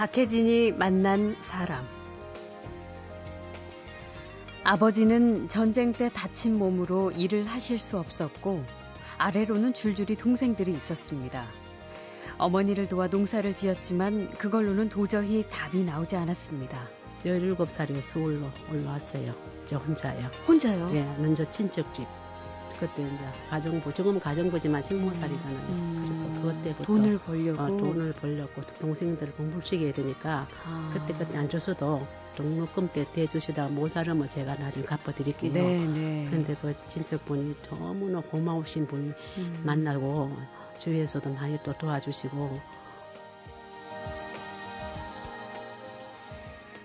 박혜진이 만난 사람. 아버지는 전쟁 때 다친 몸으로 일을 하실 수 없었고 아래로는 줄줄이 동생들이 있었습니다. 어머니를 도와 농사를 지었지만 그걸로는 도저히 답이 나오지 않았습니다. 17살에 서울로 올라왔어요. 저 혼자요. 혼자요? 예, 먼저 친척집. 그때 이제 가정부, 지금은 가정부지만 식모살이잖아요. 음, 그래서 그것 때부터 돈을 벌려고 어, 돈을 벌려고 동생들을 공부를 시켜야 되니까 아. 그때 그때 안 줘서도 등록금 때 대주시다 모자라면 제가 나중에 갚아드릴게요. 네, 네. 근데 그 친척분이 너무나 고마우신 분이 음. 만나고 주위에서도 많이 또 도와주시고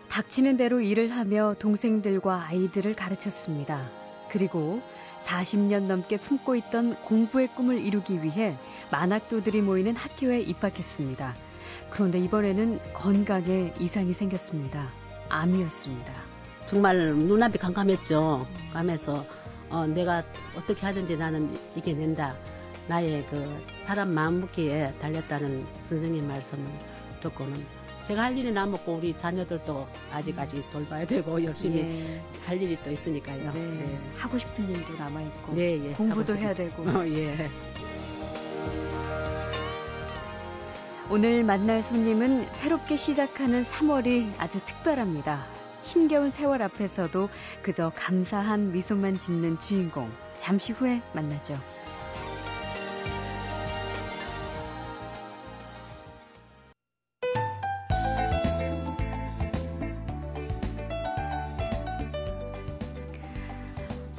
닥치는 대로 일을 하며 동생들과 아이들을 가르쳤습니다. 그리고 40년 넘게 품고 있던 공부의 꿈을 이루기 위해 만학도들이 모이는 학교에 입학했습니다. 그런데 이번에는 건강에 이상이 생겼습니다. 암이었습니다. 정말 눈앞이 깜깜했죠. 깜해서 어, 내가 어떻게 하든지 나는 이겨낸다. 나의 그 사람 마음 먹기에 달렸다는 선생님 말씀을 듣고는 제가 할 일이 남았고 우리 자녀들도 아직 아직 돌봐야 되고 열심히 예. 할 일이 또 있으니까요. 네. 하고 싶은 일도 남아 있고 예, 예. 공부도 해야 싶- 되고 어, 예. 오늘 만날 손님은 새롭게 시작하는 3월이 아주 특별합니다. 힘겨운 세월 앞에서도 그저 감사한 미소만 짓는 주인공. 잠시 후에 만나죠.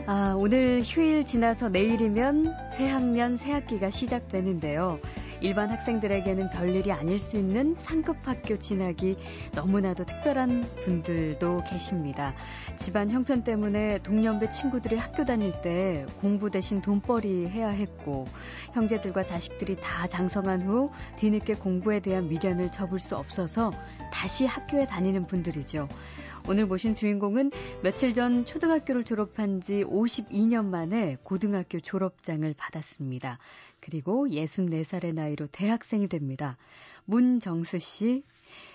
아, 오늘 휴일 지나서 내일이면 새 학년 새 학기가 시작되는데요. 일반 학생들에게는 별일이 아닐 수 있는 상급 학교 진학이 너무나도 특별한 분들도 계십니다. 집안 형편 때문에 동년배 친구들이 학교 다닐 때 공부 대신 돈벌이 해야 했고 형제들과 자식들이 다 장성한 후 뒤늦게 공부에 대한 미련을 접을 수 없어서 다시 학교에 다니는 분들이죠. 오늘 모신 주인공은 며칠 전 초등학교를 졸업한 지 52년 만에 고등학교 졸업장을 받았습니다. 그리고 64살의 나이로 대학생이 됩니다. 문정수 씨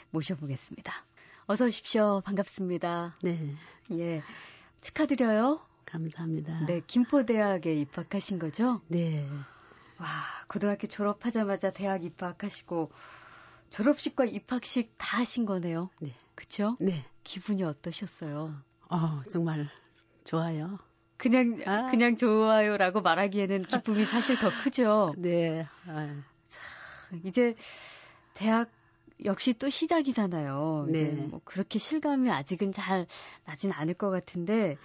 모셔보겠습니다. 어서 오십시오. 반갑습니다. 네. 예. 축하드려요. 감사합니다. 네, 김포대학에 입학하신 거죠? 네. 와, 고등학교 졸업하자마자 대학 입학하시고 졸업식과 입학식 다 하신 거네요. 네. 그쵸? 네. 기분이 어떠셨어요? 어, 정말 좋아요. 그냥 아. 그냥 좋아요라고 말하기에는 기쁨이 사실 더 크죠. 네. 아, 이제 대학 역시 또 시작이잖아요. 네. 뭐 그렇게 실감이 아직은 잘 나진 않을 것 같은데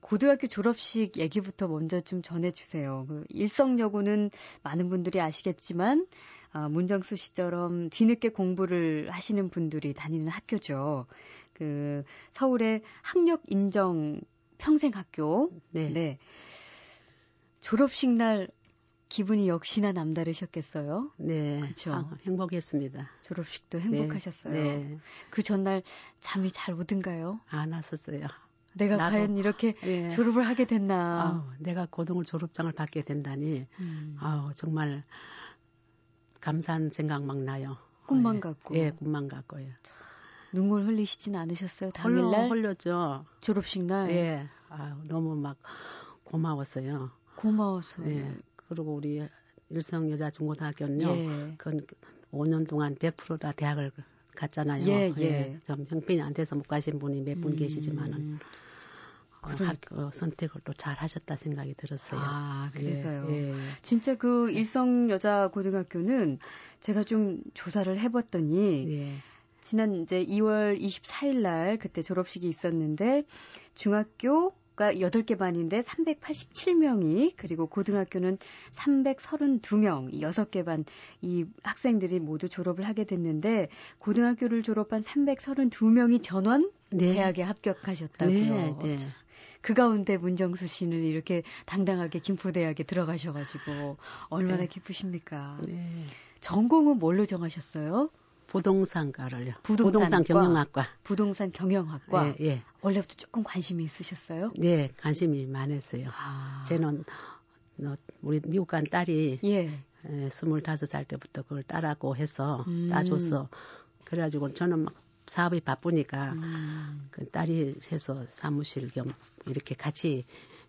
고등학교 졸업식 얘기부터 먼저 좀 전해주세요. 그 일성여고는 많은 분들이 아시겠지만 아, 문정수 씨처럼 뒤늦게 공부를 하시는 분들이 다니는 학교죠. 그 서울의 학력 인정 평생학교. 네. 네. 졸업식 날 기분이 역시나 남다르셨겠어요. 네. 그쵸. 아, 행복했습니다. 졸업식도 행복하셨어요. 네. 네. 그 전날 잠이 잘 오든가요? 안 왔었어요. 내가 나도. 과연 이렇게 예. 졸업을 하게 됐나. 아우, 내가 고등을 졸업장을 받게 된다니, 음, 아우, 정말 감사한 생각 막 나요. 꿈만 예. 같고. 예, 꿈만 같고요. 눈물 흘리시진 않으셨어요? 당일날 홀렸죠. 졸업식 날 예. 아유, 너무 막 고마웠어요. 고마워서. 예. 그리고 우리 일성 여자 중고등학교는요. 예. 그건 5년 동안 100%다 대학을 갔잖아요. 예, 예. 좀 형편이 안 돼서 못 가신 분이 몇분 음, 계시지만은 어, 그러니까. 학교 선택을 또 잘 하셨다 생각이 들었어요. 아, 그래서요. 예, 예. 진짜 그 일성 여자 고등학교는 제가 좀 조사를 해봤더니 예. 지난 이제 2월 24일 날 그때 졸업식이 있었는데 중학교 가 8개 반인데 387명이 그리고 고등학교는 332명, 6개 반 이 학생들이 모두 졸업을 하게 됐는데 고등학교를 졸업한 332명이 전원 네. 대학에 합격하셨다고요. 네, 네. 그 가운데 문정수 씨는 이렇게 당당하게 김포대학에 들어가셔가지고 얼마나 네. 기쁘십니까? 네. 전공은 뭘로 정하셨어요? 부동산과를요. 부동산과. 부동산 경영학과. 부동산 경영학과 예, 예. 원래부터 조금 관심이 있으셨어요? 네, 관심이 많았어요. 아. 저는 어, 우리 미국 간 딸이 예. 에, 25살 때부터 그걸 따라고 해서 음. 따줘서 그래가지고 저는 막 사업이 바쁘니까 음. 그 딸이 해서 사무실 겸 이렇게 같이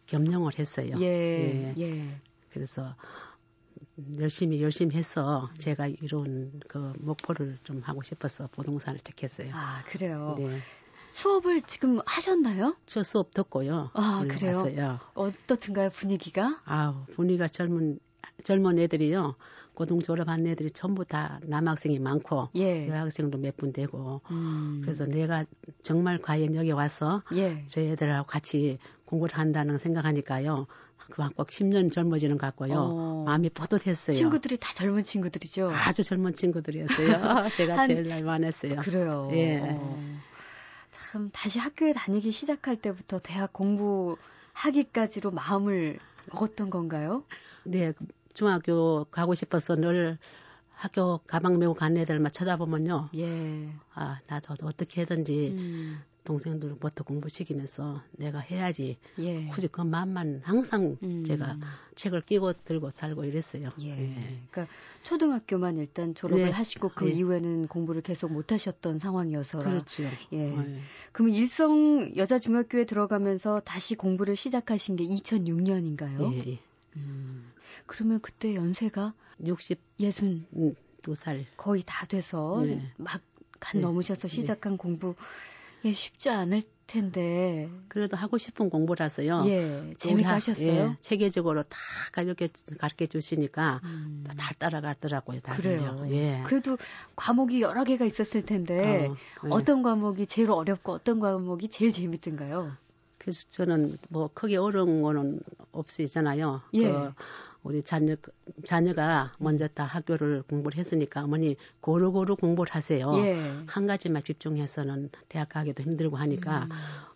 겸용을 했어요. 예. 예. 예. 그래서 열심히 열심히 해서 제가 이룬 그 목표를 좀 하고 싶어서 부동산을 택했어요. 아 그래요. 네. 수업을 지금 하셨나요? 저 수업 듣고요. 아 네, 그래요. 갔어요. 어떻든가요 분위기가? 아 분위기가 젊은 젊은 애들이요. 고등 졸업한 애들이 전부 다 남학생이 많고 예. 여학생도 몇 분 되고 음. 그래서 내가 정말 과연 여기 와서 예. 저 애들하고 같이 공부를 한다는 생각하니까요. 그만 꼭 10년 젊어지는 것 같고요. 어. 마음이 뿌듯했어요. 친구들이 다 젊은 친구들이죠? 아주 젊은 친구들이었어요. 제가 한, 제일 날 많았어요. 그래요. 예. 어. 참 다시 학교에 다니기 시작할 때부터 대학 공부하기까지로 마음을 먹었던 건가요? 네, 중학교 가고 싶어서 늘 학교 가방 메고 간 애들만 찾아보면요. 예. 아, 나도 어떻게 하든지 음. 동생들부터 공부시키면서 내가 해야지. 예. 굳이 그 마음만 항상 음. 제가 책을 끼고 들고 살고 이랬어요. 예. 예. 그러니까 초등학교만 일단 졸업을 네. 하시고 그 예. 이후에는 공부를 계속 못 하셨던 상황이어서. 그렇죠. 예. 네. 그럼 일성 여자 중학교에 들어가면서 다시 공부를 시작하신 게 2006년인가요? 예. 예. 음. 그러면 그때 연세가 60 예순 두살 거의 다 돼서 네. 막간 네. 넘으셔서 네. 시작한 네. 공부 예 쉽지 않을 텐데 그래도 하고 싶은 공부라서요. 예 재미가 하셨어요. 예, 체계적으로 다 이렇게 가르쳐 주시니까 음. 다 따라가더라고요. 다 그래요. 예. 그래도 과목이 여러 개가 있었을 텐데 어, 네. 떤 과목이 제일 어렵고 어떤 과목이 제일 재밌던가요? 그래서 저는 뭐 크게 어려운 거는 없으잖아요. 예. 그 우리 자녀 자녀가 먼저 다 학교를 공부를 했으니까 어머니 고루고루 공부를 하세요. 예. 한 가지만 집중해서는 대학 가기도 힘들고 하니까 음.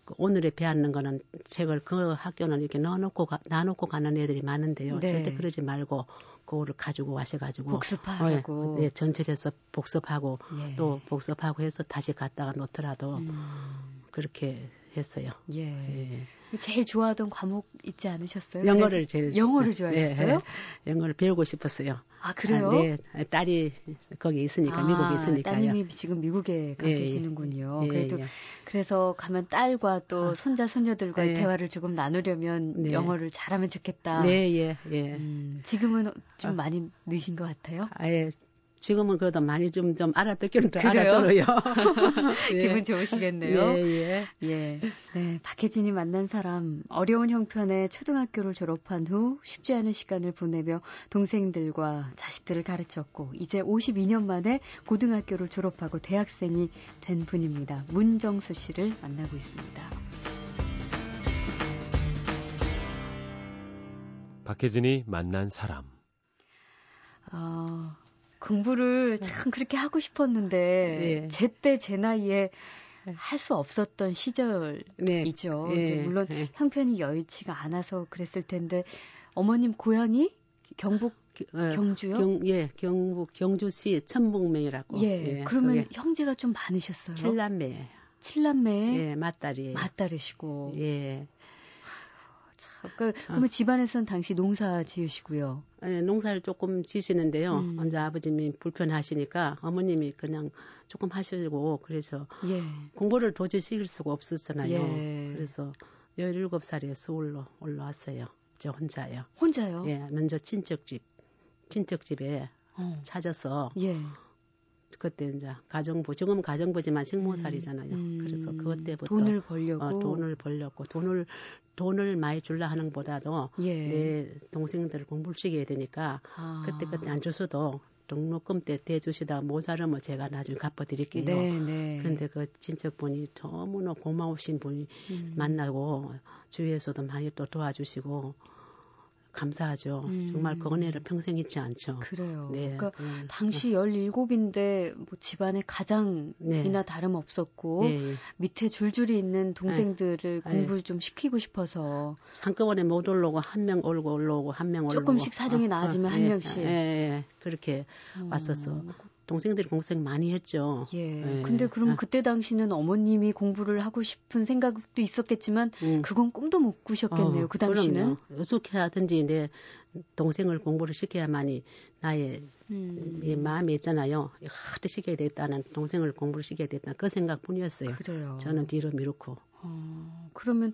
그 오늘에 배웠는 거는 책을 그 학교는 이렇게 넣어놓고 가, 놔놓고 가는 애들이 많은데요. 네. 절대 그러지 말고 그거를 가지고 와셔가지고 복습하고 어, 예, 전체에서 복습하고 예. 또 복습하고 해서 다시 갔다가 놓더라도 음. 그렇게 했어요. 예. 예. 제일 좋아하던 과목 있지 않으셨어요? 영어를 제일 영어를 좋아하셨어요? 예, 영어를 배우고 싶었어요. 아 그래요? 아, 네, 딸이 거기 있으니까 아, 미국에 있으니까 따님이 지금 미국에 가 예, 예. 계시는군요. 예, 그래도 예. 그래서 가면 딸과 또 아, 손자 손녀들과의 예. 대화를 조금 나누려면 네. 영어를 잘하면 좋겠다. 네, 예, 예. 음, 지금은 좀 아, 많이 늦은 것 같아요. 아예 지금은 그래도 많이 좀, 좀 알아듣기는 더 알아들어요. 예. 기분 좋으시겠네요. 예, 예. 예. 네, 박혜진이 만난 사람, 어려운 형편의 초등학교를 졸업한 후 쉽지 않은 시간을 보내며 동생들과 자식들을 가르쳤고, 이제 52년 만에 고등학교를 졸업하고 대학생이 된 분입니다. 문정수 씨를 만나고 있습니다. 박혜진이 만난 사람. 어, 공부를 네. 참 그렇게 하고 싶었는데 네. 제때 제 나이에 할 수 없었던 시절이죠. 네. 이제 물론 네. 형편이 여의치가 않아서 그랬을 텐데 어머님 고향이 경북 어, 경주요? 경, 예, 경북 경주시 천북면이라고. 예. 예 그러면. 형제가 좀 많으셨어요? 칠남매. 칠남매. 예, 맞딸이. 맞딸이시고. 예. 참, 그, 그러면 어. 집안에서는 당시 농사 지으시고요. 네, 농사를 조금 지시는데요. 음. 먼저 아버님이 불편하시니까 어머님이 그냥 조금 하시고 그래서 예. 공부를 도저히 시킬 수가 없었잖아요. 예. 그래서 17살에 서울로 올라왔어요. 저 혼자요. 혼자요? 예, 먼저 친척집, 친척집에 어. 찾아서 예. 그때 이제 가정부 지금 가정부지만 식모살이잖아요. 음, 그래서 그것 때부터 돈을 벌려고 어, 돈을 벌려고 돈을 돈을 많이 줄라 하는 것보다도 예. 내 동생들을 공부를 시켜야 되니까 아. 그때 그때 안 줘서도 등록금 때 대주시다 모자르면 제가 나중에 갚아드릴게요. 네, 네. 근데 그 친척분이 너무나 고마우신 분이 음. 만나고 주위에서도 많이 또 도와주시고 감사하죠. 음. 정말 그 은혜를 평생 잊지 않죠. 그래요. 네. 그러니까 음. 당시 17인데 뭐 집안에 가장이나 네. 다름 없었고 네. 밑에 줄줄이 있는 동생들을 네. 공부를 좀 시키고 싶어서 한꺼번에 못 올라오고 한 명 올고 올라오고 한 명 올라오고 조금씩 사정이 어, 나아지면 어, 한 명씩 예, 예, 그렇게 음. 왔었어. 동생들이 공생 많이 했죠. 예. 예. 근데 그럼 아. 그때 당시는 어머님이 공부를 하고 싶은 생각도 있었겠지만 음. 그건 꿈도 못 꾸셨겠네요. 어, 그 당시는. 어떻게 하든지 내 동생을 공부를 시켜야만이 나의 음. 마음에 있잖아요. 하도 시켜야 되겠다는 동생을 공부를 시켜야 되겠다 그 생각뿐이었어요. 그래요. 저는 뒤로 미루고. 어, 그러면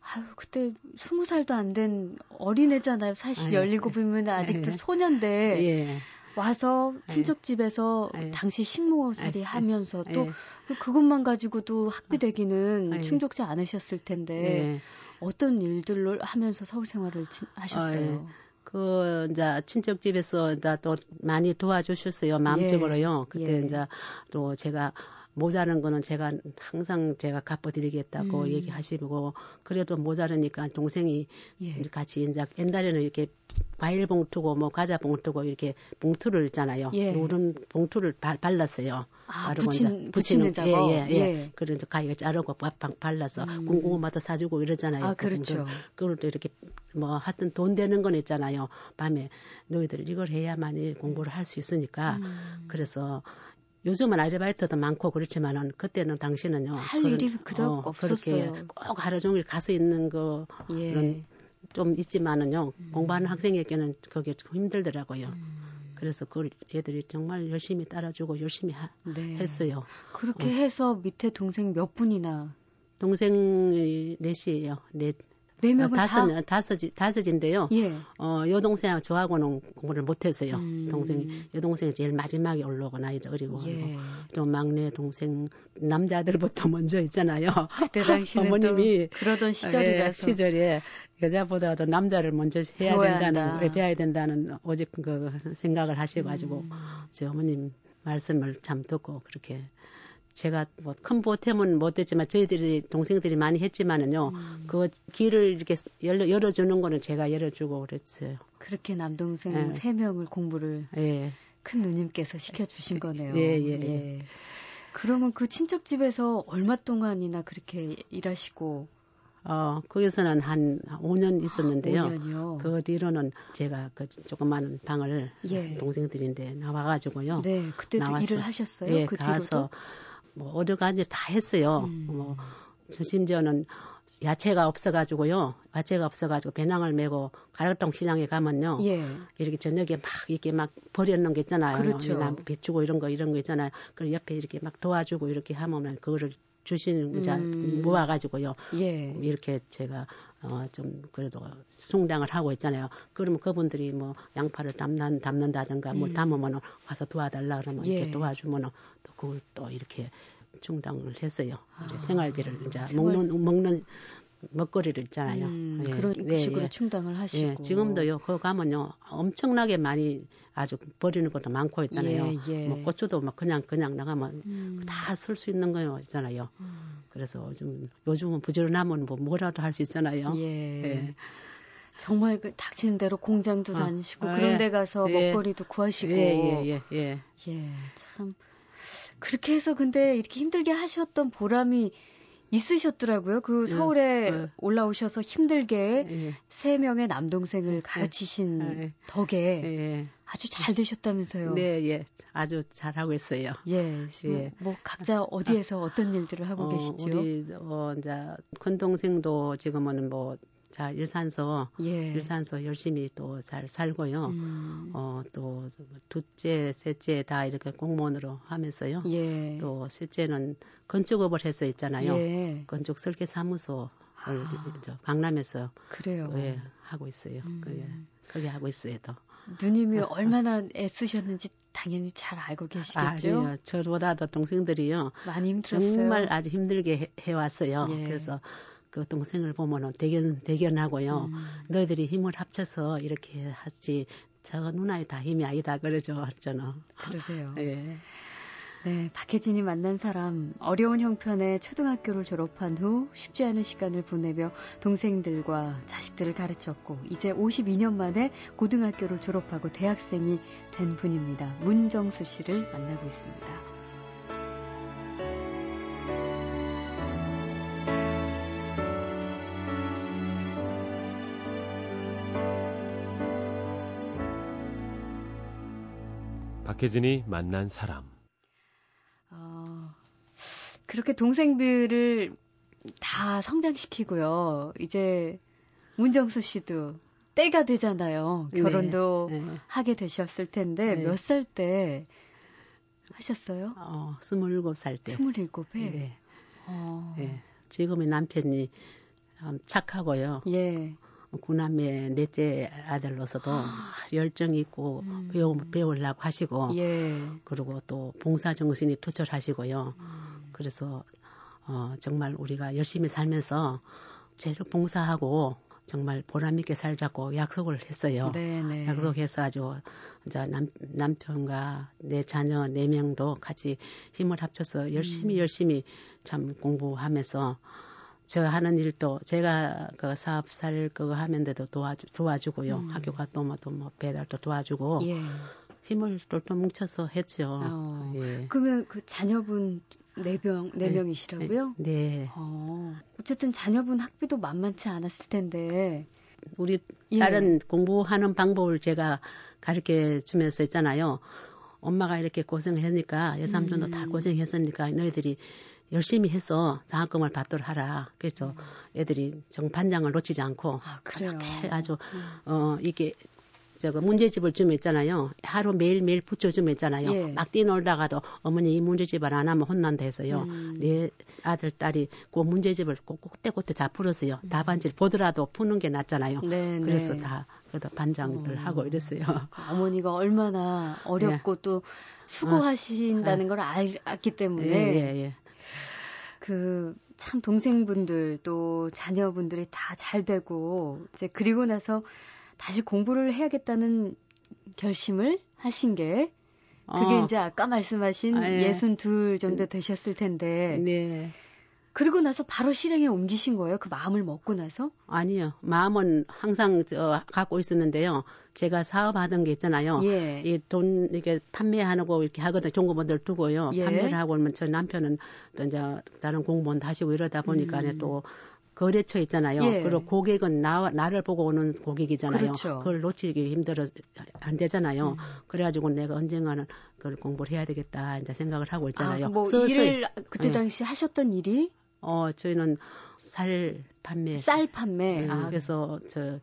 아유, 그때 스무 살도 안 된 어린애잖아요. 사실 열일곱이면 아직도 예. 소년데. 예. 와서 네. 친척 집에서 네. 당시 식모살이 네. 하면서 또 그것만 가지고도 학비되기는 충족지 않으셨을 텐데 어떤 일들을 하면서 서울 생활을 하셨어요? 어, 그 이제 친척 집에서 이제 또 많이 도와주셨어요 마음적으로요. 예. 그때 예. 이제 또 제가 모자란 거는 제가 항상 제가 갚아드리겠다고 음. 얘기하시고 그래도 모자르니까 동생이 예. 같이 이제 옛날에는 이렇게 과일 봉투고 뭐 과자 봉투고 이렇게 봉투를 있잖아요. 예. 노른 봉투를 바, 발랐어요. 아, 붙인, 붙이는. 예, 예, 예. 예. 그래서 가위가 자르고 빡빡 발라서 음. 궁금하다 사주고 이러잖아요. 아, 그렇죠. 그걸 또 이렇게 뭐 하여튼 돈 되는 건 있잖아요. 밤에 너희들 이걸 해야만이 공부를 할 수 있으니까 음. 그래서 요즘은 아르바이트도 많고 그렇지만은 그때는 당시는요. 할 그런, 일이 그닥 어, 없었어요. 그렇게 꼭 하루 종일 가서 있는 거는 예. 좀 있지만은요. 음. 공부하는 학생에게는 그게 좀 힘들더라고요. 음. 그래서 그 애들이 정말 열심히 따라주고 열심히 하, 네. 했어요. 그렇게 어. 해서 밑에 동생 몇 분이나? 동생이 넷이에요. 넷. 네 명을 다섯, 다... 다섯, 다섯인데요. 예. 어, 여동생하고 저하고는 공부를 못해서요. 음. 동생이, 여동생이 제일 마지막에 올라오고 나이도 어리고. 예. 또 막내 동생, 남자들부터 먼저 있잖아요. 그때 당시는 어머님이 그러던 시절이라서. 예, 시절에 여자보다도 남자를 먼저 해야 된다는, 한다. 배워야 된다는 오직 그 생각을 하셔가지고, 음. 제 어머님 말씀을 참 듣고 그렇게 제가 뭐 큰 보탬은 못했지만 저희들이 동생들이 많이 했지만은요 음. 그 길을 이렇게 열어 열어주는 거는 제가 열어주고 그랬어요. 그렇게 남동생 세 네. 명을 공부를 네. 큰 누님께서 시켜주신 거네요. 예, 예, 예. 그러면 그 친척 집에서 얼마 동안이나 그렇게 일하시고? 어, 거기서는 한 5년 있었는데요. 아, 5년이요? 그 뒤로는 제가 그 조그마한 방을 예. 동생들인데 나와가지고요. 네, 그때도 나왔어. 일을 하셨어요? 예, 그 가서 뒤로도? 뭐 어느 가지 다 했어요. 음. 뭐 심지어는 야채가 없어가지고요. 야채가 없어가지고 배낭을 메고 가락동 시장에 가면요. 예. 이렇게 저녁에 막 이렇게 막 버려놓은 게 있잖아요. 그렇죠. 배추고 이런 거 이런 거 있잖아요. 그 옆에 이렇게 막 도와주고 이렇게 하면 그거를 주시는 자 음. 모아가지고요. 예. 이렇게 제가 어 좀 그래도 송량을 하고 있잖아요. 그러면 그분들이 뭐 양파를 담는 담는다든가 뭘 음. 담으면 와서 도와달라 그러면 예. 이렇게 도와주면은 또 그걸 또 이렇게 충당을 했어요. 아. 생활비를 이제 생활... 먹는 먹는 먹거리를 있잖아요. 음, 예. 그런 네, 식으로 예. 충당을 하시고. 예, 지금도요. 거 가면요. 엄청나게 많이 아주 버리는 것도 많고 있잖아요. 예, 예. 뭐 고추도 막 그냥 그냥 나가면 음. 다쓸 수 있는 거 있잖아요. 음. 그래서 요즘 요즘은 부지런하면 뭐 뭐라도 할 수 있잖아요. 예. 예. 정말 그 닥치는 대로 공장도 아, 다니시고 아, 그런 데 가서 예. 먹거리도 구하시고. 예, 예, 예. 예. 참 그렇게 해서 근데 이렇게 힘들게 하셨던 보람이 있으셨더라고요. 그 네, 서울에 네. 올라오셔서 힘들게 네. 세 명의 남동생을 네. 가르치신 네. 덕에 아주 잘 되셨다면서요. 네, 예. 아주 잘하고 있어요. 예. 예. 뭐 각자 어디에서 아, 어떤 일들을 하고 어, 계시죠? 우리 어 이제 큰 동생도 지금은 뭐 잘 일산서 예. 일산서 열심히 또 잘 살고요. 음. 어 또 둘째, 셋째 다 이렇게 공무원으로 하면서요. 예. 또 셋째는 건축업을 해서 있잖아요. 예. 건축 설계 사무소 아. 강남에서 그래요. 예, 하고 있어요. 음. 그게 그게 하고 있어요. 또. 누님이 얼마나 애쓰셨는지 당연히 잘 알고 계시겠죠. 아니요, 저보다도 동생들이요. 많이 힘들었어요. 정말 아주 힘들게 해, 해왔어요. 예. 그래서 그 동생을 보면은 대견 대견하고요. 음. 너희들이 힘을 합쳐서 이렇게 하지. 저 누나의 다 힘이 아니다 그러죠, 저는. 그러세요. 예. 네, 박혜진이 만난 사람 어려운 형편의 초등학교를 졸업한 후 쉽지 않은 시간을 보내며 동생들과 자식들을 가르쳤고 이제 52년 만에 고등학교를 졸업하고 대학생이 된 분입니다. 문정수 씨를 만나고 있습니다. 박혜진이 만난 사람. 어, 그렇게 동생들을 다 성장시키고요. 이제 문정수 씨도 때가 되잖아요. 결혼도 네, 네. 하게 되셨을 텐데 네. 몇살 때 하셨어요? 어, 27살 때. 27에? 네. 어. 네. 지금의 남편이 착하고요. 예. 구남의 넷째 아들로서도 아. 열정이 있고 음. 배우, 배우려고 하시고 예. 그리고 또 봉사 정신이 투철하시고요. 음. 그래서 어, 정말 우리가 열심히 살면서 제일 봉사하고 정말 보람 있게 살자고 약속을 했어요. 네네. 네. 약속해서 아주 이제 남, 남편과 내 자녀 네 명도 같이 힘을 합쳐서 열심히 음. 열심히 참 공부하면서 저 하는 일도 제가 그 사업 살 그거 하면데도 도와주 도와주고요. 음. 학교 갔다 오면 또뭐 배달도 도와주고 예. 힘을 똘똘 뭉쳐서 했죠. 어. 예. 그러면 그 자녀분 네명네 네 명이시라고요? 네. 네. 어. 어쨌든 자녀분 학비도 만만치 않았을 텐데 우리 예. 다른 공부하는 방법을 제가 가르쳐 주면서 있잖아요. 엄마가 이렇게 고생을 했으니까 여삼촌도 음. 다 고생했으니까 너희들이 열심히 해서 장학금을 받도록 하라. 그래서 음. 애들이 정 반장을 놓치지 않고 아, 그래요. 아주 음. 어 이게 저거 문제집을 좀 했잖아요. 하루 매일매일 붙여주면 했잖아요. 예. 막 뛰놀다가도 어머니 이 문제집을 안 하면 혼난다 해서요. 음. 내 아들, 딸이 그 문제집을 꼭꼭때꼭때 다 풀었어요. 음. 답안지를 보더라도 푸는 게 낫잖아요. 네, 그래서 네. 다 그래도 반장들 어. 하고 이랬어요. 어머니가 얼마나 어렵고 네. 또 수고하신다는 어. 걸 알, 알기 때문에 예, 예, 예. 그 참 동생분들 또 자녀분들이 다 잘 되고 이제 그리고 나서 다시 공부를 해야겠다는 결심을 하신 게 그게 어. 이제 아까 말씀하신 아, 예. 62 정도 되셨을 텐데. 네. 그리고 나서 바로 실행에 옮기신 거예요? 그 마음을 먹고 나서? 아니요. 마음은 항상 저 갖고 있었는데요. 제가 사업하던 게 있잖아요. 예. 이돈 이렇게 판매하고 이렇게 하거든 종업원들 두고요. 예. 판매를 하고 오면 저 남편은 또 이제 다른 공무원 다시고 이러다 보니까 음. 또 거래처 있잖아요. 예. 그리고 고객은 나, 나를 보고 오는 고객이잖아요. 그렇죠. 그걸 놓치기 힘들어 안 되잖아요. 음. 그래가지고 내가 언젠가는 그걸 공부를 해야 되겠다 이제 생각을 하고 있잖아요. 아, 뭐 서서히. 일을 그때 예. 당시 네. 하셨던 일이? 어 저희는 쌀 판매. 쌀 판매. 네, 아. 그래서 저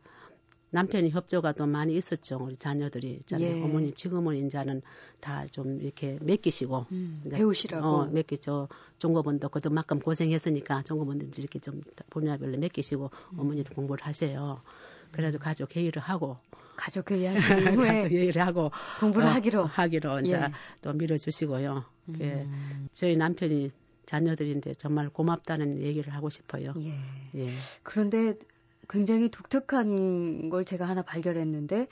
남편이 협조가 또 많이 있었죠. 우리 자녀들이 있잖아요. 예. 어머님 지금은 이제는 다 좀 이렇게 맡기시고 음, 배우시라고 어, 맡기죠. 종업원도 그도만큼 고생했으니까 종업원들 이렇게 좀 분야별로 맡기시고 음. 어머니도 공부를 하세요. 그래도 가족 회의를 하고 가족 회의 하신 후에 가족 회의를 하고 공부를 어, 하기로 하기로 이제 예. 또 밀어주시고요. 음. 예. 저희 남편이 자녀들인데 정말 고맙다는 얘기를 하고 싶어요. 예. 예. 그런데 굉장히 독특한 걸 제가 하나 발견했는데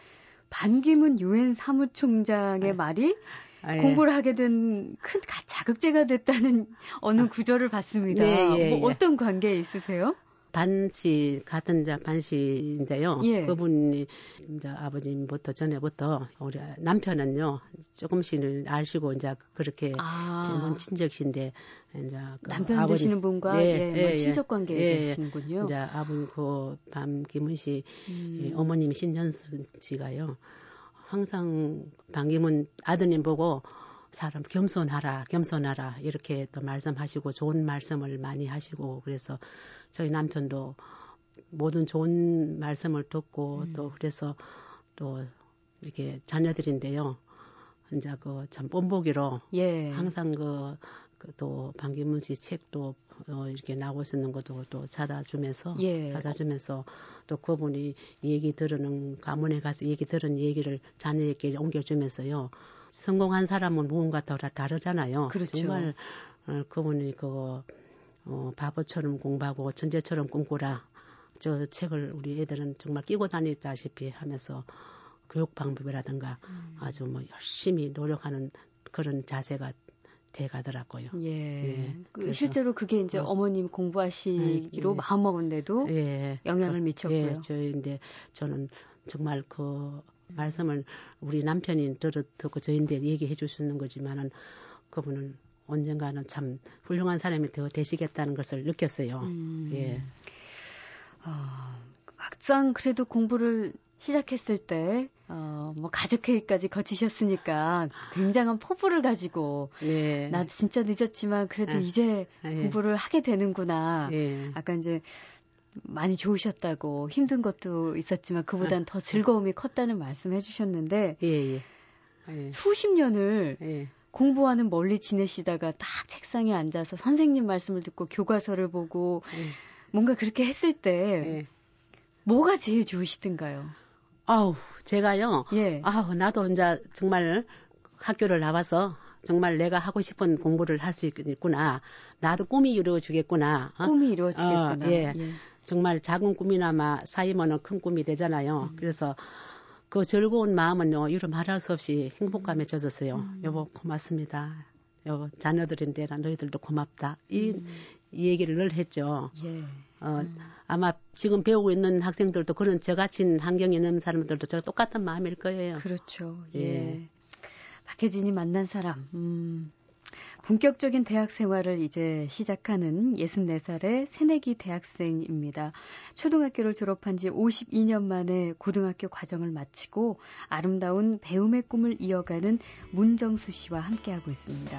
반기문 유엔 사무총장의 아, 말이 아, 예. 공부를 하게 된 큰 자극제가 됐다는 어느 아, 구절을 봤습니다. 네, 예, 뭐 예. 어떤 관계 있으세요? 반씨 같은 자 반씨인데요. 예. 그분이 이제 아버님부터 전에부터 우리 남편은요 조금씩은 아시고 이제 그렇게 아. 지금 친척신데 이제 그 남편 아버님, 되시는 분과 예, 예, 뭐 예, 친척 관계에 예, 계시는군요. 이제 아버님 그밤 김은 씨 음. 어머님이 신현수 씨가요 항상 반기문 아드님 보고 사람 겸손하라, 겸손하라 이렇게 또 말씀하시고 좋은 말씀을 많이 하시고 그래서 저희 남편도 모든 좋은 말씀을 듣고 음. 또 그래서 또 이렇게 자녀들인데요. 이제 그 참 뽐보기로 예. 항상 그, 그또 방기문 씨 책도 어, 이렇게 나오고 있는 것도 또 찾아주면서 예. 찾아주면서 또 그분이 얘기 들으는 가문에 가서 얘기 들은 얘기를 자녀에게 옮겨주면서요. 성공한 사람은 무언가 더 다르잖아요. 그렇죠. 정말 어, 그분이 그 어, 바보처럼 공부하고 천재처럼 꿈꾸라. 저 책을 우리 애들은 정말 끼고 다니다시피 하면서 교육 방법이라든가 음. 아주 뭐 열심히 노력하는 그런 자세가 돼 가더라고요. 예. 예. 그 실제로 그게 이제 어, 머님 공부하시기로 예. 마음먹은데도 예. 영향을 그, 미쳤고요. 예. 저인데 저는 정말 그 말씀을 우리 남편이 들어 듣고 저희한테 얘기해 주시는 거지만은 그분은 언젠가는 참 훌륭한 사람이 되어 되시겠다는 것을 느꼈어요. 음. 예. 어, 막상 그래도 공부를 시작했을 때, 어, 뭐, 가족 회의까지 거치셨으니까 굉장한 포부를 가지고, 예. 나 진짜 늦었지만 그래도 아, 이제 예. 공부를 하게 되는구나. 예. 아까 이제 많이 좋으셨다고 힘든 것도 있었지만 그보단 더 즐거움이 컸다는 말씀 해 주셨는데, 예, 예. 예. 수십 년을 예. 공부하는 멀리 지내시다가 딱 책상에 앉아서 선생님 말씀을 듣고 교과서를 보고 예. 뭔가 그렇게 했을 때 예. 뭐가 제일 좋으시던가요? 아우, 제가요. 예. 아우, 나도 이제 정말 학교를 나와서 정말 내가 하고 싶은 공부를 할 수 있구나. 나도 꿈이 이루어지겠구나. 어? 꿈이 이루어지겠구나. 어, 예. 정말 작은 꿈이나마 쌓이면은 큰 꿈이 되잖아요. 음. 그래서 그 즐거운 마음은요, 이루 말할 수 없이 행복감에 젖었어요. 음. 여보, 고맙습니다. 여보, 자녀들인데 너희들도 고맙다. 이, 음. 이 얘기를 늘 했죠. 예. 어, 음. 아마 지금 배우고 있는 학생들도 그런 저같은 환경에 있는 사람들도 저 똑같은 마음일 거예요. 그렇죠. 예. 예. 박혜진이 만난 사람. 음. 본격적인 대학 생활을 이제 시작하는 64살의 새내기 대학생입니다. 초등학교를 졸업한 지 52년 만에 고등학교 과정을 마치고 아름다운 배움의 꿈을 이어가는 문정수 씨와 함께하고 있습니다.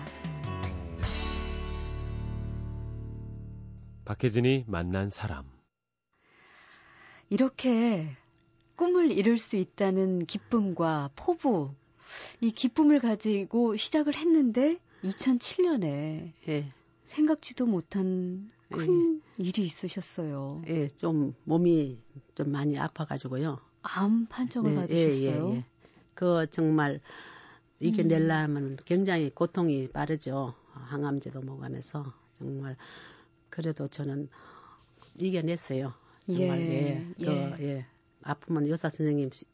박혜진이 만난 사람. 이렇게 꿈을 이룰 수 있다는 기쁨과 포부, 이 기쁨을 가지고 시작을 했는데 2007년에 예, 생각지도 못한 큰 일이 있으셨어요. 예, 좀 몸이 좀 많이 아파가지고요. 암 판정을 네, 받으셨어요. 예, 예, 예. 그 정말 이겨내려면 굉장히 고통이 빠르죠. 항암제도 먹으면서 정말 그래도 저는 이겨냈어요. 정말 예, 예, 그, 예. 예. 아프면 의사 선생님 시-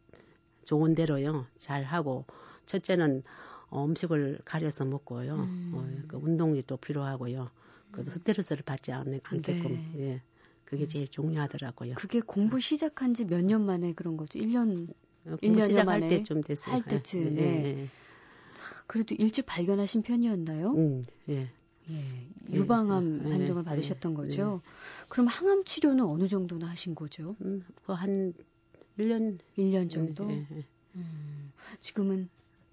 좋은 대로요 잘 하고 첫째는 어, 음식을 가려서 먹고요. 음. 어, 그 운동이 또 필요하고요. 그 스트레스를 받지 않, 않게끔 네. 예. 그게 제일 중요하더라고요. 그게 공부 시작한 지 몇 년 만에 그런 거죠? 1년, 어, 일 공부 년 시작할 만에 때쯤 됐어요. 할 때쯤에. 예, 예, 그래도 일찍 발견하신 편이었나요? 음, 예. 예, 유방암 예, 판정을 예, 받으셨던 거죠? 그럼 항암 치료는 어느 정도나 하신 거죠? 음, 그한 1년 1년 정도? 예, 예. 음, 지금은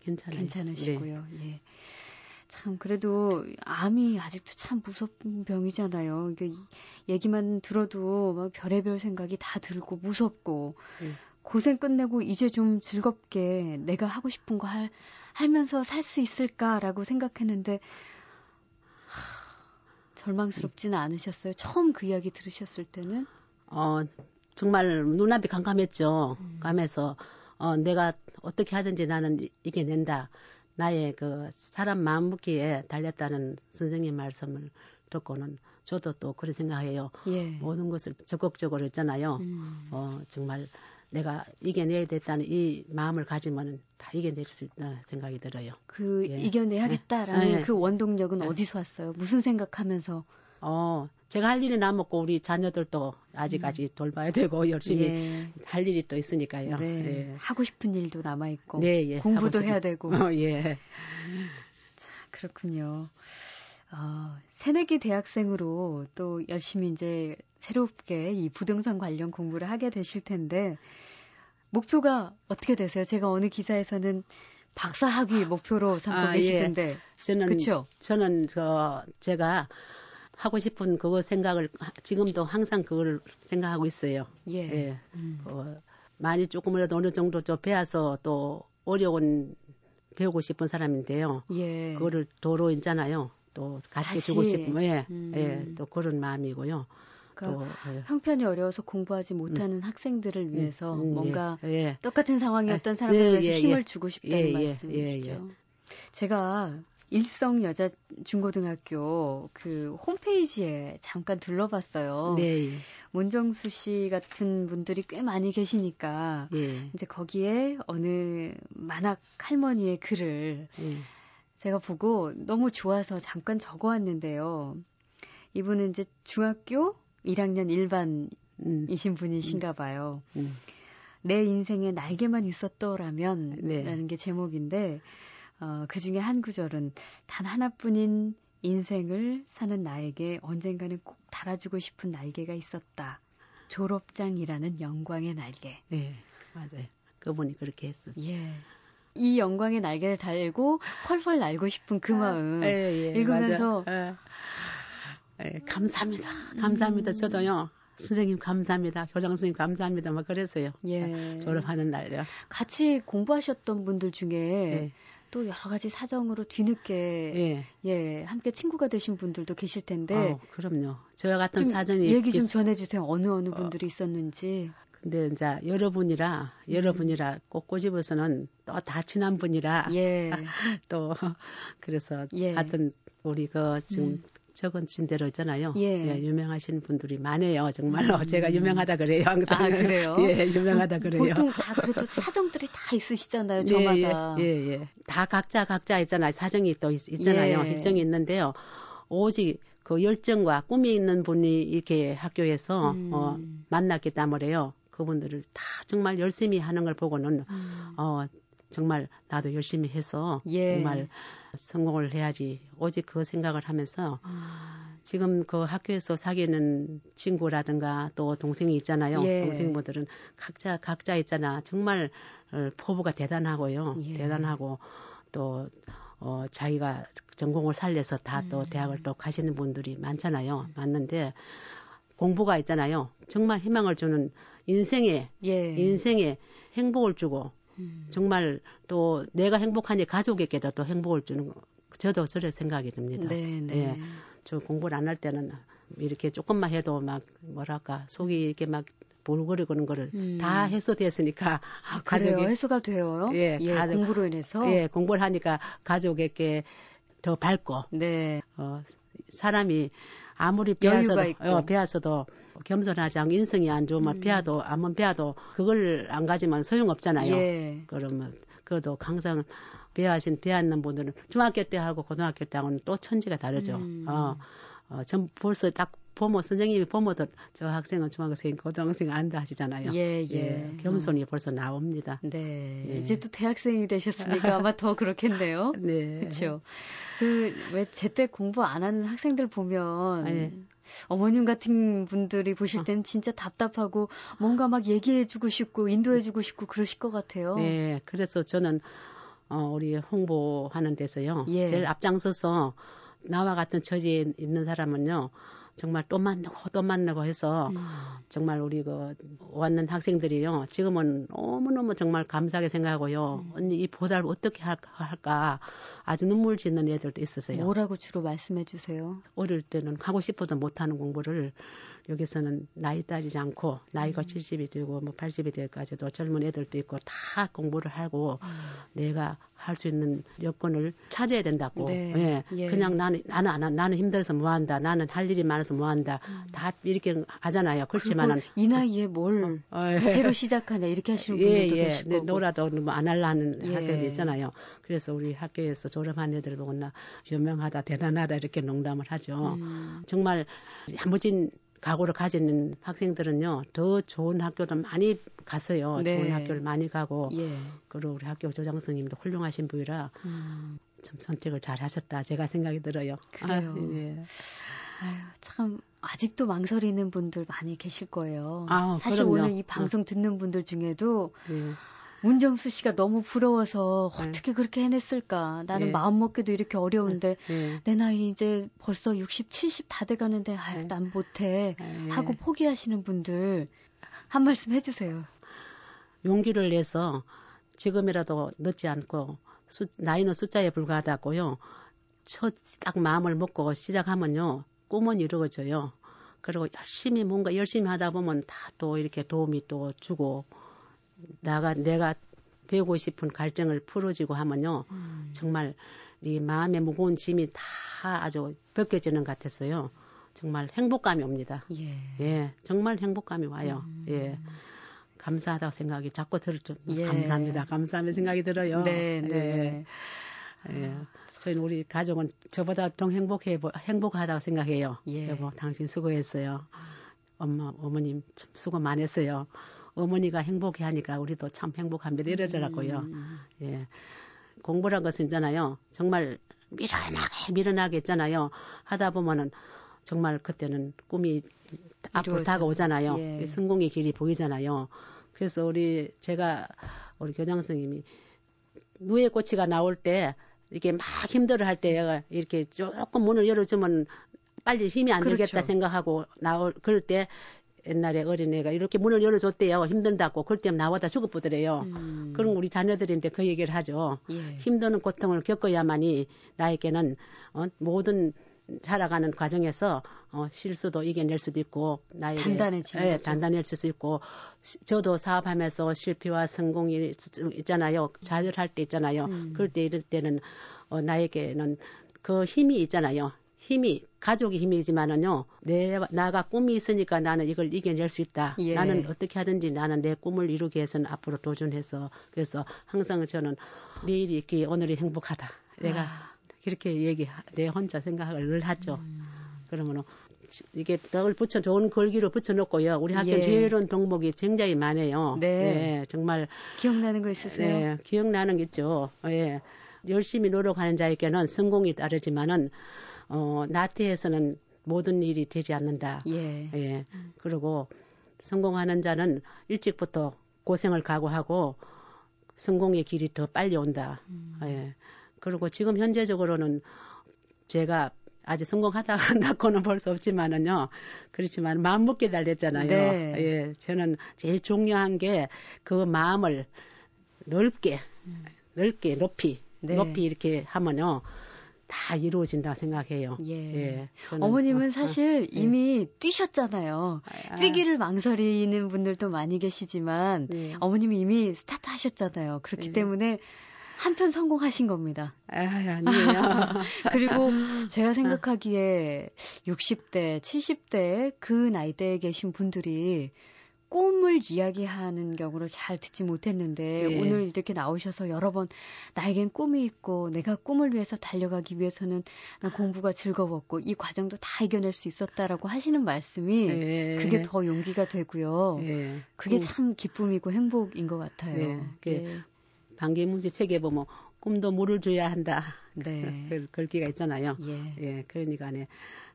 괜찮아요. 괜찮으시고요. 예. 참 그래도 암이 아직도 참 무섭은 병이잖아요. 이게 얘기만 들어도 막 별의별 생각이 다 들고 무섭고 예. 고생 끝내고 이제 좀 즐겁게 내가 하고 싶은 거 할, 하면서 살 수 있을까라고 생각했는데 하, 절망스럽지는 않으셨어요. 처음 그 이야기 들으셨을 때는 어, 정말 눈앞이 깜깜했죠. 음. 감해서 어, 내가 어떻게 하든지 나는 이- 이겨낸다. 나의 그 사람 마음 먹기에 달렸다는 선생님 말씀을 듣고는 저도 또 그런 생각해요. 예. 모든 것을 적극적으로 했잖아요. 음. 어, 정말 내가 이겨내야 됐다는 이 마음을 가지면 다 이겨낼 수 있다 생각이 들어요. 그 예. 이겨내야겠다라는 예. 그 원동력은 예. 어디서 왔어요? 무슨 생각하면서? 어, 제가 할 일이 남았고 우리 자녀들도 아직까지 돌봐야 되고 열심히 음. 예. 할 일이 또 있으니까요. 네. 하고 싶은 일도 남아 있고 네, 예. 공부도 해야 되고 어, 예. 그렇군요. 어, 새내기 대학생으로 또 열심히 이제 새롭게 이 부동산 관련 공부를 하게 되실 텐데 목표가 어떻게 되세요? 제가 어느 기사에서는 박사학위 목표로 삼고 아, 예. 계시던데 저는 그쵸? 저는 저 제가 하고 싶은 그거 생각을 하- 지금도 항상 그걸 생각하고 있어요. 예. 예. 음. 어, 많이 조금이라도 어느 정도 좀 배워서 또 어려운 배우고 싶은 사람인데요. 예. 그거를 도로 있잖아요. 또 같이. 주고 싶으면 예, 음. 예, 또 그런 마음이고요. 그러니까 또 예. 형편이 어려워서 공부하지 못하는 학생들을 위해서 음, 뭔가 예, 예. 똑같은 상황이었던 예, 사람들 예, 위해서 예, 힘을 예. 주고 싶다는 말씀이시죠. 제가 일성 여자 중고등학교 그 홈페이지에 잠깐 들러봤어요. 네, 문정수 씨 같은 분들이 꽤 많이 계시니까 예, 이제 거기에 어느 만학 할머니의 글을 예. 제가 보고 너무 좋아서 잠깐 적어왔는데요. 이분은 이제 중학교 1학년 일반 음, 이신 분이신가 봐요. 음. 내 인생에 날개만 있었더라면 네. 라는 게 제목인데 어, 그 중에 한 구절은 단 하나뿐인 인생을 사는 나에게 언젠가는 꼭 달아주고 싶은 날개가 있었다. 졸업장이라는 영광의 날개. 예. 맞아요. 그분이 그렇게 했었어요. 예. 이 영광의 날개를 달고 펄펄 날고 싶은 그 마음 예, 예, 읽으면서 예. 예, 감사합니다. 감사합니다. 저도요. 선생님 감사합니다. 교장 선생님 감사합니다. 막 그랬어요. 예. 졸업하는 날요. 같이 공부하셨던 분들 중에 예. 또 여러 가지 사정으로 뒤늦게 예. 예, 함께 친구가 되신 분들도 계실 텐데 어, 그럼요. 저와 같은 좀 사정이 얘기 좀 있- 전해 주세요. 어느 어느 분들이 있었는지. 근데 이제 여러분이라 여러분이라 꼭 꼬집어서는 또 다 친한 분이라 예. 또 그래서 예. 하여튼 우리 그 지금 음. 적은 진 대로 있잖아요. 예. 유명하신 분들이 많아요. 정말로 제가 유명하다 그래요. 항상. 아, 그래요? 예, 유명하다 그래요. 보통 다 그래도 사정들이 다 있으시잖아요. 예, 저마다. 예, 예, 예. 다 각자 각자 있잖아요. 사정이 또 있, 잖아요 예. 일정이 있는데요. 오직 그 열정과 꿈이 있는 분이 이렇게 학교에서 음. 어, 만났기 때문에요. 그분들을 다 정말 열심히 하는 걸 보고는 음. 어, 정말 나도 열심히 해서 예. 정말 성공을 해야지. 오직 그 생각을 하면서 음. 지금 그 학교에서 사귀는 친구라든가 또 동생이 있잖아요. 예. 동생분들은 각자 각자 있잖아. 정말 어, 포부가 대단하고요. 예. 대단하고 또 어, 자기가 전공을 살려서 다또 음. 대학을 또 가시는 분들이 많잖아요. 많는데 공부가 있잖아요. 정말 희망을 주는 인생에 예. 인생에 행복을 주고 음. 정말 또 내가 행복하니 가족에게도 또 행복을 주는 거. 저도 저래 생각이 듭니다. 네, 네. 예. 저 공부를 안 할 때는 이렇게 조금만 해도 막 뭐랄까 속이 이렇게 막 볼거리고는 거를 음. 다 해소됐으니까 아? 가족이- 해소가 돼요? 예, 가족- 공부로 인해서? 예 공부를 하니까 가족에게 더 밝고 네. 어, 사람이 아무리 배워서도. 어, 배워서도 겸손하지 않고 인성이 안 좋으면 음. 배워도 안면 배워도 그걸 안 가지면 소용없잖아요. 예. 그러면 그래도 항상 배워하신 배웠는 분들은 중학교 때 하고 고등학교 때 하고는 또 천지가 다르죠. 음. 어, 어, 전 벌써 딱 보모 선생님이 보모도 저 학생은 중학생 고등학생 안다 하시잖아요. 예, 예. 겸손이 벌써 나옵니다. 네. 예. 이제 또 대학생이 되셨으니까 아마 더 그렇겠네요. 네. 그렇죠. 그 왜 제때 공부 안 하는 학생들 보면 예. 어머님 같은 분들이 어. 보실 때는 진짜 답답하고 뭔가 막 얘기해주고 싶고 인도해주고 싶고 그러실 것 같아요. 네, 그래서 저는 어, 우리 홍보하는 데서요. 예. 제일 앞장서서 나와 같은 처지에 있는 사람은요. 정말 또 만나고 또 만나고 해서 음. 정말 우리 그 왔는 학생들이요. 지금은 너무너무 정말 감사하게 생각하고요. 음. 언니 이 보답을 어떻게 할- 할까 아주 눈물 짓는 애들도 있었어요. 뭐라고 주로 말씀해 주세요? 어릴 때는 하고 싶어도 못하는 공부를 여기서는 나이 따지지 않고 나이가 음. 70이 되고 뭐 80이 될까지도 젊은 애들도 있고 다 공부를 하고 내가 할 수 있는 여건을 찾아야 된다고. 네. 예. 예. 그냥 나는 나는 안 하- 나는 힘들어서 뭐 한다. 나는 할 일이 많아서 뭐 한다. 다 이렇게 하잖아요. 그렇지만은 음. 이 나이에 뭘 어, 예. 새로 시작하냐 이렇게 하시는 예, 분들도 예. 계실 네, 거고. 놀아도 뭐안 할라는 예. 학생들 있잖아요. 그래서 우리 학교에서 졸업한 애들 보고 나 유명하다, 대단하다 이렇게 농담을 하죠. 음. 정말 야무진 각오를 가지는 학생들은요 더 좋은 학교도 많이 갔어요. 네. 좋은 학교를 많이 가고 예. 그리고 우리 학교 조장 선생님도 훌륭하신 분이라 음. 참 선택을 잘 하셨다 제가 생각이 들어요. 그래요. 아, 예. 아유, 참 아직도 망설이는 분들 많이 계실 거예요. 아우, 사실 그럼요. 오늘 이 방송 듣는 분들 중에도 예. 문정수 씨가 너무 부러워서 네. 어떻게 그렇게 해냈을까? 나는 네. 마음 먹기도 이렇게 어려운데 예. 내 나이 이제 벌써 60, 70 다 돼가는데 아유, 네. 난 못해 예. 하고 포기하시는 분들 한 말씀 해주세요. 용기를 내서 지금이라도 늦지 않고 수- 나이는 숫자에 불과하다고요. 첫 딱 마음을 먹고 시작하면요 꿈은 이루어져요. 그리고 열심히 뭔가 열심히 하다 보면 다 또 이렇게 도움이 또 주고 나가 내가 배우고 싶은 갈증을 풀어지고 하면요 음. 정말 이 마음의 무거운 짐이 다 아주 벗겨지는 것 같았어요. 정말 행복감이 옵니다. 예. 예, 정말 행복감이 와요. 음. 예. 감사하다고 생각이 자꾸 들었죠. 예. 감사합니다. 감사하는 생각이 들어요. 네, 네. 예. 예. 저희는 우리 가족은 저보다 더 행복해, 보- 행복하다고 생각해요. 예. 여보, 당신 수고했어요. 엄마, 어머님 참 수고 많았어요. 어머니가 행복해 하니까 우리도 참 행복합니다. 이러더라고요. 음. 예. 공부란 것은 있잖아요. 정말 밀어나게, 밀어나게 있잖아요. 하다 보면은 정말 그때는 꿈이 앞으로. 다가오잖아요. 예. 성공의 길이 보이잖아요. 그래서 우리 제가 우리 교장 선생님이 누에 꼬치가 나올 때 이렇게 막 힘들어 할 때 이렇게 조금 문을 열어주면 빨리 힘이 안 그렇죠. 들겠다 생각하고 나올 그럴 때 옛날에 어린애가 이렇게 문을 열어줬대요. 힘든다고. 그럴 때 나와다 죽어보더래요. 음. 그럼 우리 자녀들인데 그 얘기를 하죠. 예. 힘드는 고통을 겪어야만이 나에게는 어, 모든 살아가는 과정에서 어, 실수도 이겨낼 수도 있고 나에게 단단해지는 예. 단단해질 수 있고 시- 저도 사업하면서 실패와 성공이 있- 있잖아요. 좌절할 때 있잖아요. 음. 그럴 때 이럴 때는 어, 나에게는 그 힘이 있잖아요. 힘이 가족의 힘이지만은요. 내 나가 꿈이 있으니까 나는 이걸 이겨낼 수 있다. 예. 나는 어떻게 하든지 나는 내 꿈을 이루기 위해서는 앞으로 도전해서 그래서 항상 저는 내일이 있기 오늘이 행복하다. 내가 아. 그렇게 얘기 내 혼자 생각을 늘 하죠. 음. 그러면은 이게 떡을 붙여 좋은 걸기로 붙여놓고요. 우리 학교 예. 제이런 동목이 굉장히 많아요. 네. 예, 정말 기억나는 거 있으세요? 네, 기억나는 게 있죠. 예. 열심히 노력하는 자에게는 성공이 따르지만은 어, 나태해서는 모든 일이 되지 않는다. 예. 예. 그리고 성공하는 자는 일찍부터 고생을 각오하고 성공의 길이 더 빨리 온다. 음. 예. 그리고 지금 현재적으로는 제가 아직 성공하다 한다고는 볼 수 없지만은요. 그렇지만 마음 먹게 달렸잖아요. 네. 예. 저는 제일 중요한 게 그 마음을 넓게, 넓게, 높이, 네. 높이 이렇게 하면요. 다 이루어진다 생각해요. 예. 저는, 어머님은 어, 사실 예. 이미 뛰셨잖아요. 아, 뛰기를 망설이는 분들도 많이 계시지만 네. 어머님이 이미 스타트 하셨잖아요. 그렇기 네. 때문에 한편 성공하신 겁니다. 아, 아니에요. 그리고 제가 생각하기에 60대, 70대 그 나이대에 계신 분들이 꿈을 이야기하는 경우를 잘 듣지 못했는데 예. 오늘 이렇게 나오셔서 여러 번 나에겐 꿈이 있고 내가 꿈을 위해서 달려가기 위해서는 난 공부가 즐거웠고 이 과정도 다 이겨낼 수 있었다라고 하시는 말씀이 예. 그게 더 용기가 되고요. 예. 그게 꿈, 참 기쁨이고 행복인 것 같아요. 네, 그 예. 반기문 책에 보면 꿈도 물을 줘야 한다. 네. 그 글귀가 있잖아요. 예. 예, 그러니까 네.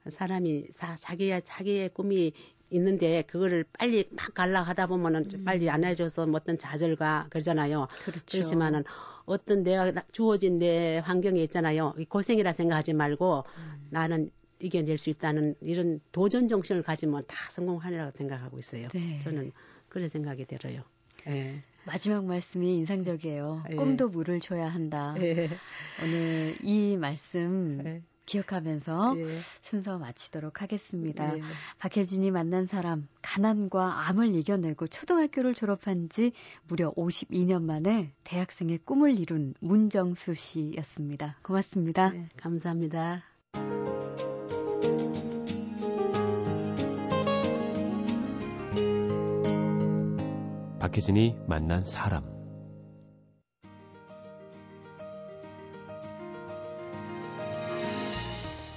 사람이 사, 자기의 자기의 꿈이 있는데 그거를 빨리 막 갈라 하다 보면은 좀 빨리 안 해줘서 뭐 어떤 좌절과 그러잖아요. 그렇죠. 그렇지만은 어떤 내가 나- 주어진 내 환경에 있잖아요. 이 고생이라 생각하지 말고 음. 나는 이겨낼 수 있다는 이런 도전 정신을 가지면 다 성공하리라고 생각하고 있어요. 네. 저는 그런 생각이 들어요. 예. 마지막 말씀이 인상적이에요. 예. 꿈도 물을 줘야 한다. 예. 오늘 이 말씀 예. 기억하면서 예. 순서 마치도록 하겠습니다. 예. 박혜진이 만난 사람, 가난과 암을 이겨내고 초등학교를 졸업한 지 무려 52년 만에 대학생의 꿈을 이룬 문정수 씨였습니다. 고맙습니다. 네, 감사합니다. 박혜진이 만난 사람.